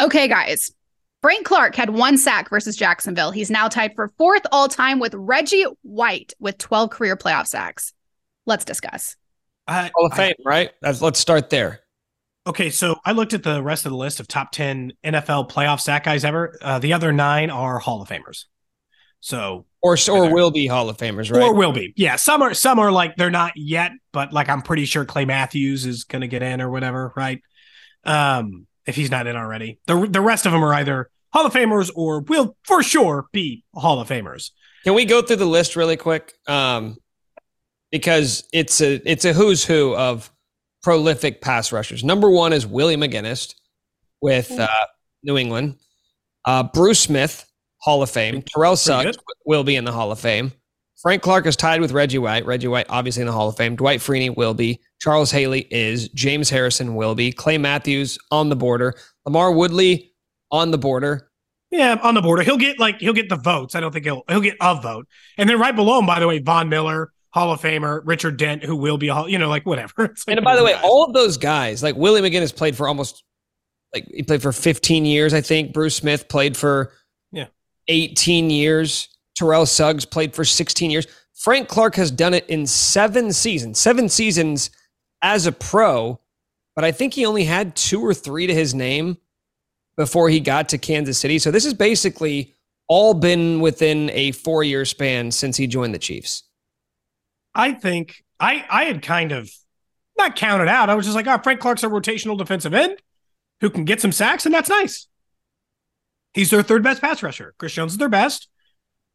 Okay, guys. Frank Clark had one sack versus Jacksonville. He's now tied for fourth all time with Reggie White with 12 career playoff sacks. Let's discuss. I, Hall of I- Fame, right? Let's start there. okay, so I looked at the rest of the list of top 10 NFL playoff sack guys ever. Uh, the other nine are Hall of Famers. So, Or or will be Hall of Famers, right? or will be. Yeah, some are some are like they're not yet, but like I'm pretty sure Clay Matthews is going to get in or whatever, right? Um, if he's not in already. The the rest of them are either Hall of Famers or will for sure be Hall of Famers. Can we go through the list really quick? Um, because it's a it's a who's who of prolific pass rushers. Number one is Willie McGinest with uh, New England. Uh, Bruce Smith, Hall of Fame. Terrell Suggs will be in the Hall of Fame. Frank Clark is tied with Reggie White. Reggie White, obviously in the Hall of Fame. Dwight Freeney will be. Charles Haley is. James Harrison will be. Clay Matthews on the border. LaMarr Woodley on the border. Yeah, on the border. He'll get like he'll get the votes. I don't think he'll he'll get a vote. And then right below him, by the way, Von Miller, Hall of Famer, Richard Dent, who will be a Hall, you know, like whatever. Like And by the way, all of those guys, like Willie McGinest played for almost like he played for 15 years, I think. Bruce Smith played for Yeah. 18 years. Terrell Suggs played for 16 years. Frank Clark has done it in seven seasons, seven seasons as a pro, but I think he only had two or three to his name before he got to Kansas City. So this has basically all been within a four year span since he joined the Chiefs. I think I I had kind of not counted out. I was just like, oh, Frank Clark's a rotational defensive end who can get some sacks, and that's nice. He's their third best pass rusher. Chris Jones is their best.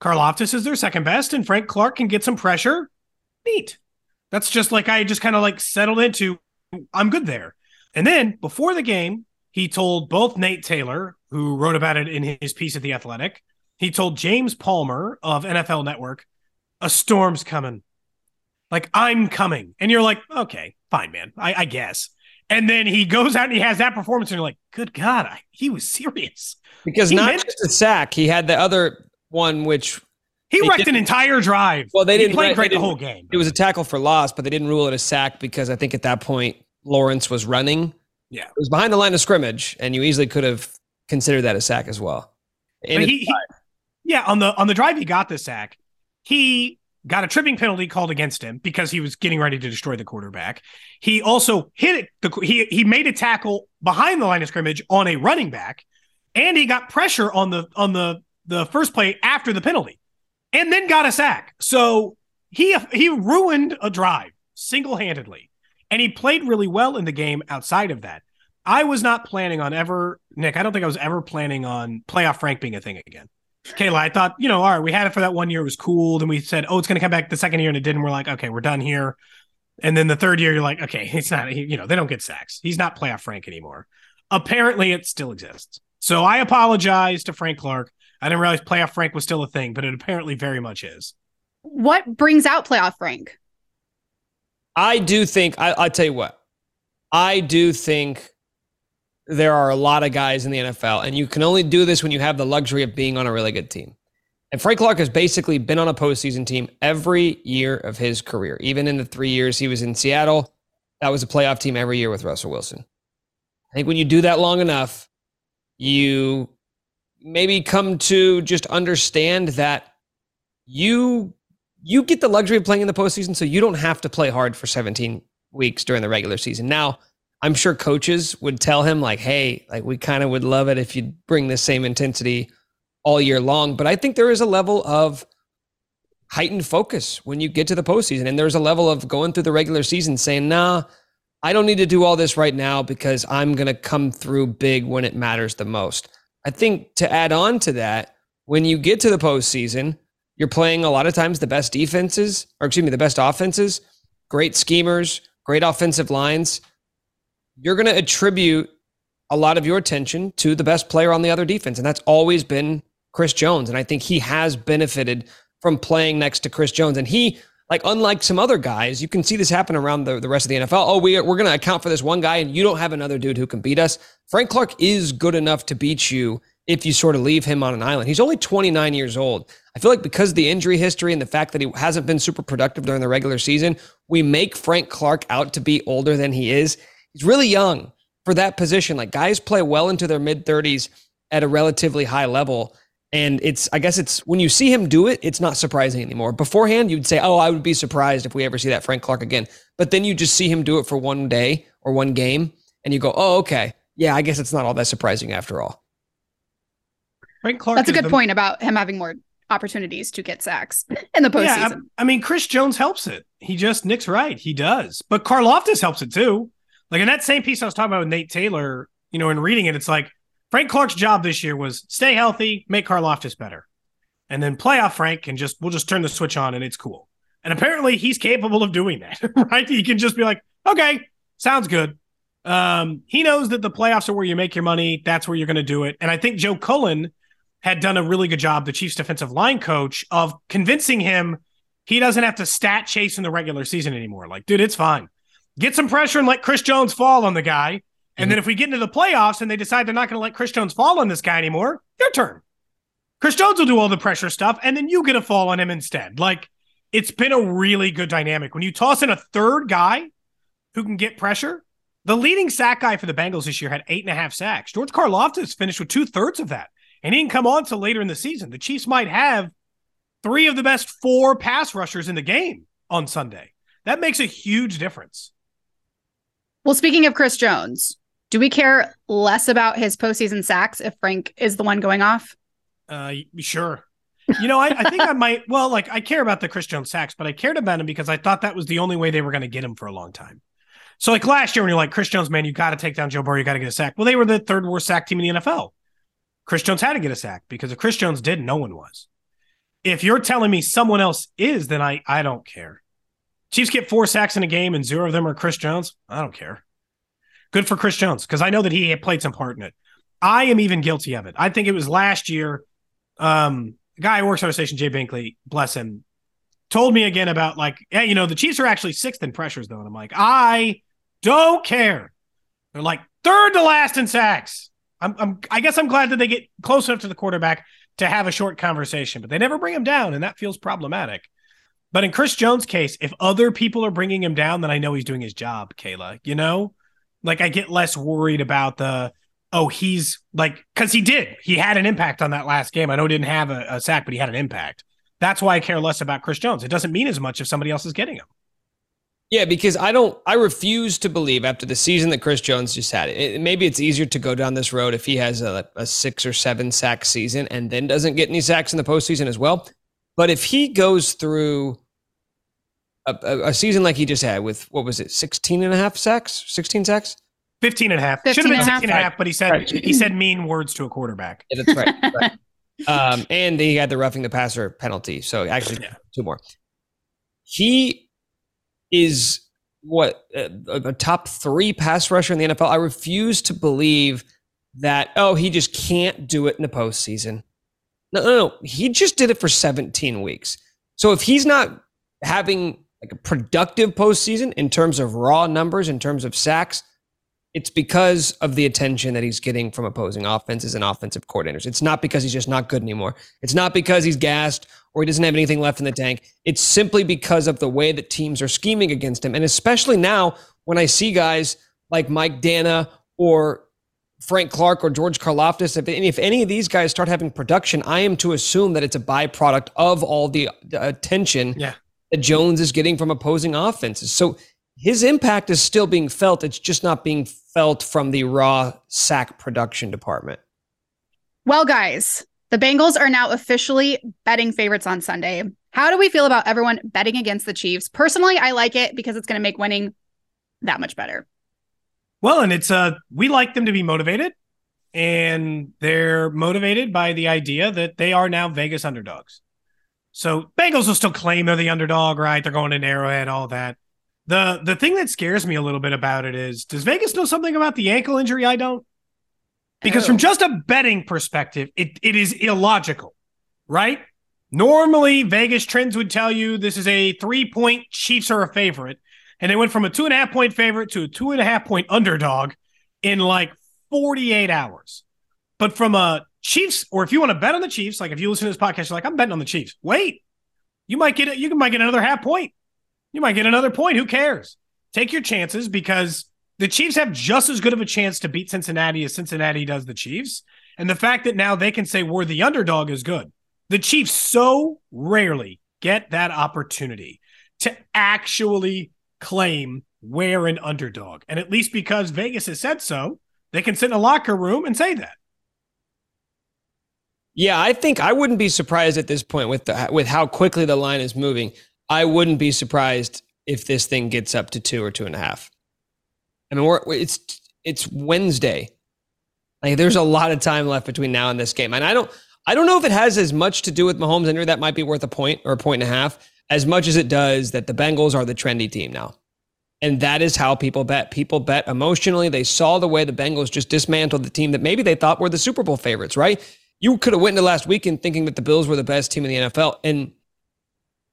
Karlaftis is their second best, and Frank Clark can get some pressure. Neat. That's just like I just kind of like settled into. I'm good there. And then before the game, he told both Nate Taylor, who wrote about it in his piece at the Athletic, he told James Palmer of NFL Network, "A storm's coming." Like I'm coming, and you're like, okay, fine, man, I, I guess. And then he goes out and he has that performance, and you're like, good God, I, he was serious. Because He not meant just a sack, he had the other one, which He wrecked an entire drive. Well, they he didn't- play great the whole game. it was a tackle for loss, but they didn't rule it a sack because I think at that point Lawrence was running. Yeah. It was behind the line of scrimmage, and you easily could have considered that a sack as well. He, he- yeah, on the on the drive he got the sack, he got a tripping penalty called against him because he was getting ready to destroy the quarterback. He also hit it. The, he he made a tackle behind the line of scrimmage on a running back, and he got pressure on the on the the first play after the penalty, and then got a sack. So he he ruined a drive single handedly, and he played really well in the game outside of that. I was not planning on ever, Nick. I don't think I was ever planning on playoff Frank being a thing again. Kayla, I thought, you know, all right, we had it for that one year. It was cool. Then we said, oh, it's going to come back the second year, and it didn't. We're like, okay, we're done here. And then the third year, you're like, okay, it's not, you know, they don't get sacks. He's not playoff Frank anymore. Apparently, it still exists. So I apologize to Frank Clark. I didn't realize playoff Frank was still a thing, but it apparently very much is. What brings out playoff Frank? I do think I, I'll tell you what. I do think there are a lot of guys in the NFL, and you can only do this when you have the luxury of being on a really good team. And Frank Clark has basically been on a postseason team every year of his career. Even in the three years he was in Seattle, that was a playoff team every year with Russell Wilson. I think when you do that long enough, you maybe come to just understand that you you get the luxury of playing in the postseason, so you don't have to play hard for 17 weeks during the regular season. Now, I'm sure coaches would tell him, like, hey, like we kind of would love it if you bring the same intensity all year long. But I think there is a level of heightened focus when you get to the postseason. And there's a level of going through the regular season saying, nah, I don't need to do all this right now because I'm going to come through big when it matters the most. I think to add on to that, when you get to the postseason, you're playing a lot of times the best defenses, or excuse me, the best offenses, great schemers, great offensive lines. You're going to attribute a lot of your attention to the best player on the other defense. And that's always been Chris Jones. And I think he has benefited from playing next to Chris Jones. And he, like, unlike some other guys, you can see this happen around the, the rest of the NFL. Oh, we, we're going to account for this one guy, and you don't have another dude who can beat us. Frank Clark is good enough to beat you if you sort of leave him on an island. He's only 29 years old. I feel like because of the injury history and the fact that he hasn't been super productive during the regular season, we make Frank Clark out to be older than he is. He's really young for that position. Like guys play well into their mid 30s at a relatively high level. And it's, I guess it's when you see him do it, it's not surprising anymore. Beforehand, you'd say, oh, I would be surprised if we ever see that Frank Clark again. But then you just see him do it for one day or one game, and you go, oh, okay. Yeah, I guess it's not all that surprising after all. Frank Clark. That's a good the, point about him having more opportunities to get sacks in the postseason. Yeah, I, I, mean, Chris Jones helps it. He just Nick's right. He does. But Karlaftis helps it too. Like in that same piece I was talking about with Nate Taylor, you know, in reading it, it's like Frank Clark's job this year was stay healthy, make Karlaftis better. And then playoff Frank can just we'll just turn the switch on and it's cool. And apparently he's capable of doing that, right? He can just be like, okay, sounds good. Um, he knows that the playoffs are where you make your money. That's where you're going to do it. And I think Joe Cullen had done a really good job, the Chiefs defensive line coach, of convincing him he doesn't have to stat chase in the regular season anymore. Like, dude, it's fine. Get some pressure and let Chris Jones fall on the guy. And mm-hmm. then if we get into the playoffs and they decide they're not going to let Chris Jones fall on this guy anymore, your turn. Chris Jones will do all the pressure stuff, and then you get a fall on him instead. Like, it's been a really good dynamic. When you toss in a third guy who can get pressure, the leading sack guy for the Bengals this year had eight and a half sacks. George Karlaftis finished with two thirds of that and he didn't come on till later in the season. The Chiefs might have three of the best four pass rushers in the game on Sunday. That makes a huge difference. Well, speaking of Chris Jones, do we care less about his postseason sacks if Frank is the one going off? Uh, sure. You know, I, I think I might. Well, like I care about the Chris Jones sacks, but I cared about him because I thought that was the only way they were going to get him for a long time. So, like last year, when you're like Chris Jones, man, you got to take down Joe Burrow, you got to get a sack. Well, they were the third worst sack team in the NFL. Chris Jones had to get a sack because if Chris Jones did, no one was. If you're telling me someone else is, then I I don't care. Chiefs get four sacks in a game and zero of them are Chris Jones. I don't care. Good for Chris Jones because I know that he played some part in it. I am even guilty of it. I think it was last year. Um, guy who works on our station, Jay Binkley, bless him, told me again about like, yeah, you know, the Chiefs are actually sixth in pressures though, and I'm like, I don't care. They're like third to last in sacks. I'm, I'm I guess I'm glad that they get close enough to the quarterback to have a short conversation, but they never bring him down, and that feels problematic. But in Chris Jones' case, if other people are bringing him down, then I know he's doing his job, Kayla. You know, like I get less worried about the oh he's like because he did he had an impact on that last game. I know he didn't have a, a sack, but he had an impact. That's why I care less about Chris Jones. It doesn't mean as much if somebody else is getting him. Yeah, because I don't, I refuse to believe after the season that Chris Jones just had. It, maybe it's easier to go down this road if he has a, a six or seven sack season and then doesn't get any sacks in the postseason as well. But if he goes through a, a, a, season like he just had with, what was it, 16 and a half sacks, 16 sacks? 15 and a half. Should have been 16 and a half, but he said, right. he said mean words to a quarterback. Yeah, that's right. right. Um, and he had the roughing the passer penalty. So actually, yeah. two more. He is what uh, a, a top three pass rusher in the NFL. I refuse to believe that oh he just can't do it in the postseason. No, no, no. He just did it for 17 weeks. So if he's not having like a productive postseason in terms of raw numbers, in terms of sacks, it's because of the attention that he's getting from opposing offenses and offensive coordinators. It's not because he's just not good anymore. It's not because he's gassed or he doesn't have anything left in the tank. It's simply because of the way that teams are scheming against him. And especially now when I see guys like Mike Danna or Frank Clark or George Karlaftis, if, if any of these guys start having production, I am to assume that it's a byproduct of all the attention yeah. that Jones is getting from opposing offenses. So his impact is still being felt. It's just not being felt from the raw sack production department. Well, guys, the Bengals are now officially betting favorites on Sunday. How do we feel about everyone betting against the Chiefs? Personally, I like it because it's going to make winning that much better. Well, and it's uh we like them to be motivated and they're motivated by the idea that they are now Vegas underdogs. So Bengals will still claim they're the underdog, right? They're going to Arrowhead, all that. The the thing that scares me a little bit about it is does Vegas know something about the ankle injury I don't? Because oh. from just a betting perspective, it, it is illogical, right? Normally, Vegas trends would tell you this is a three point Chiefs are a favorite. And they went from a two and a half point favorite to a two and a half point underdog in like 48 hours. But from a Chiefs, or if you want to bet on the Chiefs, like if you listen to this podcast, you're like, I'm betting on the Chiefs. Wait, you might get it. You might get another half point. You might get another point. Who cares? Take your chances because The Chiefs have just as good of a chance to beat Cincinnati as Cincinnati does the Chiefs. And the fact that now they can say we're the underdog is good. The Chiefs so rarely get that opportunity to actually claim we're an underdog. And at least because Vegas has said so, they can sit in a locker room and say that. Yeah, I think I wouldn't be surprised at this point with the with how quickly the line is moving. I wouldn't be surprised if this thing gets up to two or two and a half. I mean, we're, it's it's Wednesday. Like, there's a lot of time left between now and this game, and I don't I don't know if it has as much to do with Mahomes. I know that might be worth a point or a point and a half, as much as it does that the Bengals are the trendy team now. And that is how people bet. People bet emotionally. They saw the way the Bengals just dismantled the team that maybe they thought were the Super Bowl favorites, right? You could have went into last weekend thinking that the Bills were the best team in the NFL, and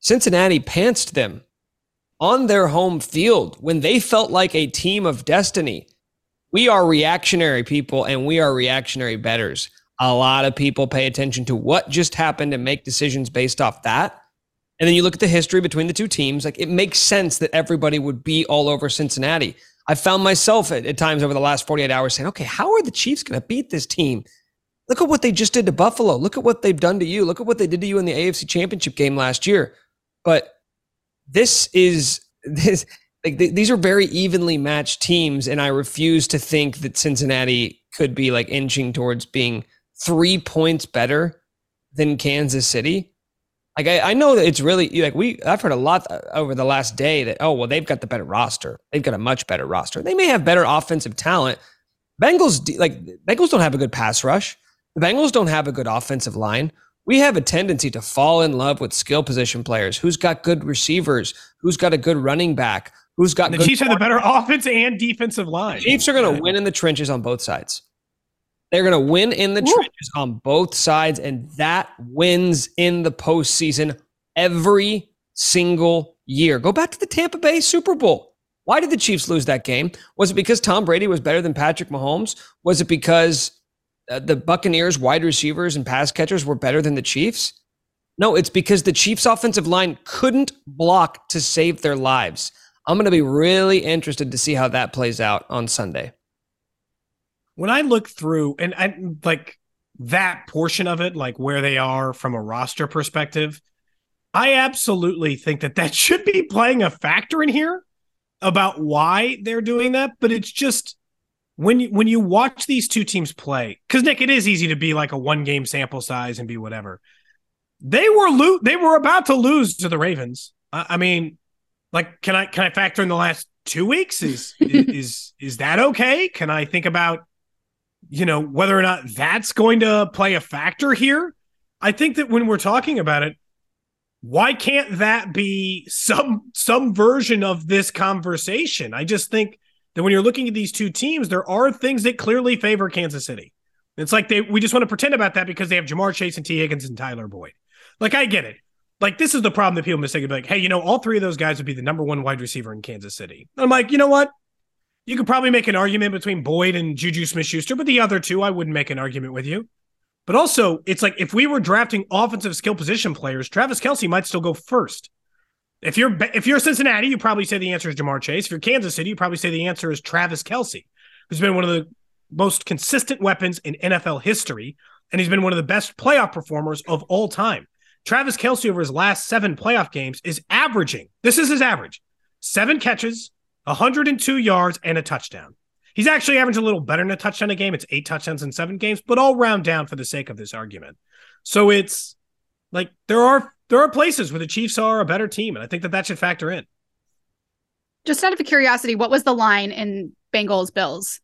Cincinnati pantsed them on their home field when they felt like a team of destiny. We are reactionary people and we are reactionary bettors. A lot of people pay attention to what just happened and make decisions based off that. And then you look at the history between the two teams, like it makes sense that everybody would be all over Cincinnati. I found myself at, at times over the last 48 hours saying, okay, how are the Chiefs going to beat this team? Look at what they just did to Buffalo. Look at what they've done to you. Look at what they did to you in the AFC Championship game last year. But this is this like th- these are very evenly matched teams, and I refuse to think that Cincinnati could be like inching towards being three points better than Kansas City. Like I, I know that it's really like we I've heard a lot uh, over the last day that oh well they've got the better roster. They've got a much better roster. They may have better offensive talent. Bengals like Bengals don't have a good pass rush. The Bengals don't have a good offensive line. We have a tendency to fall in love with skill position players. Who's got good receivers? Who's got a good running back? Who's got the Chiefs have the better offense and defensive line. The Chiefs are going to win in the trenches on both sides. They're going to win in the Woo. trenches on both sides, and that wins in the postseason every single year. Go back to the Tampa Bay Super Bowl. Why did the Chiefs lose that game? Was it because Tom Brady was better than Patrick Mahomes? Was it because uh, the Buccaneers wide receivers and pass catchers were better than the Chiefs? No, it's because the Chiefs offensive line couldn't block to save their lives. I'm going to be really interested to see how that plays out on Sunday when I look through and I like that portion of it, like where they are from a roster perspective, I absolutely think that that should be playing a factor in here about why they're doing that. But it's just when you when you watch these two teams play, because Nick, it is easy to be like a one game sample size and be whatever. They were lo- they were about to lose to the Ravens. I, I mean, like, can I can I factor in the last two weeks? Is is is that okay? Can I think about you know, whether or not that's going to play a factor here. I think that when we're talking about it, why can't that be some some version of this conversation? I just think that when you're looking at these two teams, there are things that clearly favor Kansas City. It's like they we just want to pretend about that because they have Ja'Marr Chase and Tee Higgins and Tyler Boyd. Like I get it. Like this is the problem that people mistake. Like, hey, you know, all three of those guys would be the number one wide receiver in Kansas City. I'm like, you know what? You could probably make an argument between Boyd and Juju Smith Schuster, but the other two, I wouldn't make an argument with you. But also, it's like if we were drafting offensive skill position players, Travis Kelce might still go first. If you're if you're Cincinnati, you probably say the answer is Ja'Marr Chase. If you're Kansas City, you probably say the answer is Travis Kelce, who's been one of the most consistent weapons in NFL history, and he's been one of the best playoff performers of all time. Travis Kelce over his last seven playoff games is averaging. This is his average: seven catches, 102 yards and a touchdown. He's actually averaging a little better than a touchdown a game. It's eight touchdowns in seven games, but I'll round down for the sake of this argument. So it's like there are there are places where the Chiefs are a better team, and I think that that should factor in. Just out of curiosity, what was the line in Bengals Bills?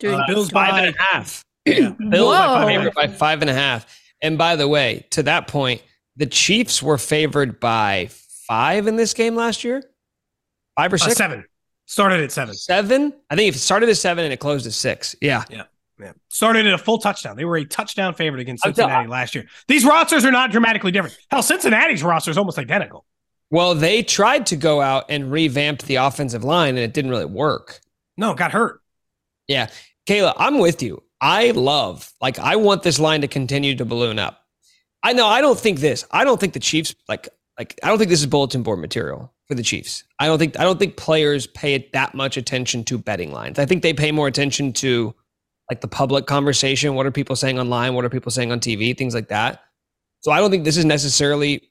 Doing uh, Bills five by, and a half. Yeah. Bills by by five and a half. And by the way, to that point, the Chiefs were favored by five in this game last year. Five or uh, six? Uh, seven. Started at seven. Seven? I think it started at seven and it closed at six. Yeah. Yeah. Yeah. Started at a full touchdown. They were a touchdown favorite against Cincinnati last year. These rosters are not dramatically different. Hell, Cincinnati's roster is almost identical. Well, they tried to go out and revamp the offensive line and it didn't really work. No, got hurt. Yeah. Kayla, I'm with you. I love, like, I want this line to continue to balloon up. I know I don't think this. I don't think the Chiefs, like, like, I don't think this is bulletin board material for the Chiefs. I don't think I don't think players pay it that much attention to betting lines. I think they pay more attention to like the public conversation. What are people saying online? What are people saying on TV? Things like that. So I don't think this is necessarily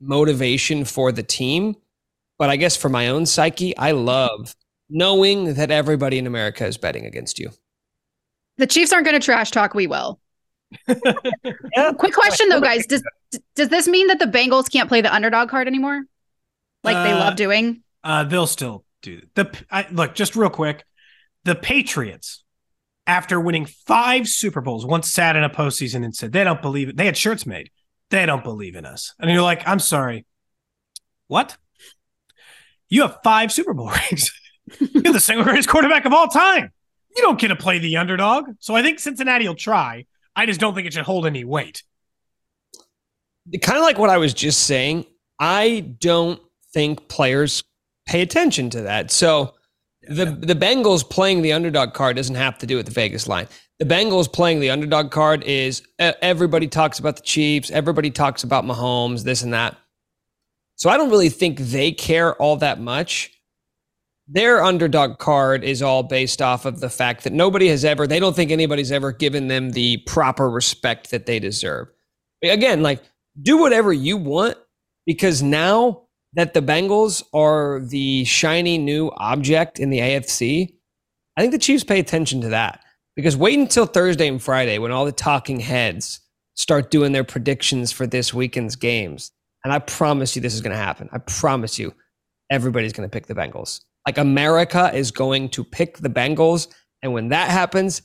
motivation for the team. But I guess for my own psyche, I love knowing that everybody in America is betting against you. The Chiefs aren't going to trash talk. We will. yeah. Quick question though, guys. Does does this mean that the Bengals can't play the underdog card anymore? Like uh, they love doing? Uh, they'll still do the. I, look, just real quick, the Patriots, after winning five Super Bowls, once sat in a postseason and said they don't believe it. They had shirts made. They don't believe in us, and you're like, I'm sorry. What? You have five Super Bowl rings. You're the single greatest quarterback of all time. You don't get to play the underdog. So I think Cincinnati will try. I just don't think it should hold any weight. Kind of like what I was just saying. I don't think players pay attention to that. So the the Bengals playing the underdog card doesn't have to do with the Vegas line. The Bengals playing the underdog card is everybody talks about the Chiefs, everybody talks about Mahomes, this and that. So I don't really think they care all that much. Their underdog card is all based off of the fact that nobody has ever, they don't think anybody's ever given them the proper respect that they deserve. Again, like do whatever you want because now that the Bengals are the shiny new object in the AFC, I think the Chiefs pay attention to that because wait until Thursday and Friday when all the talking heads start doing their predictions for this weekend's games. And I promise you this is going to happen. I promise you everybody's going to pick the Bengals. Like America is going to pick the Bengals. And when that happens,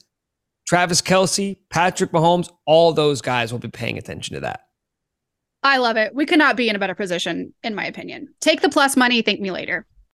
Travis Kelce, Patrick Mahomes, all those guys will be paying attention to that. I love it. We could not be in a better position, in my opinion. Take the plus money. Thank me later.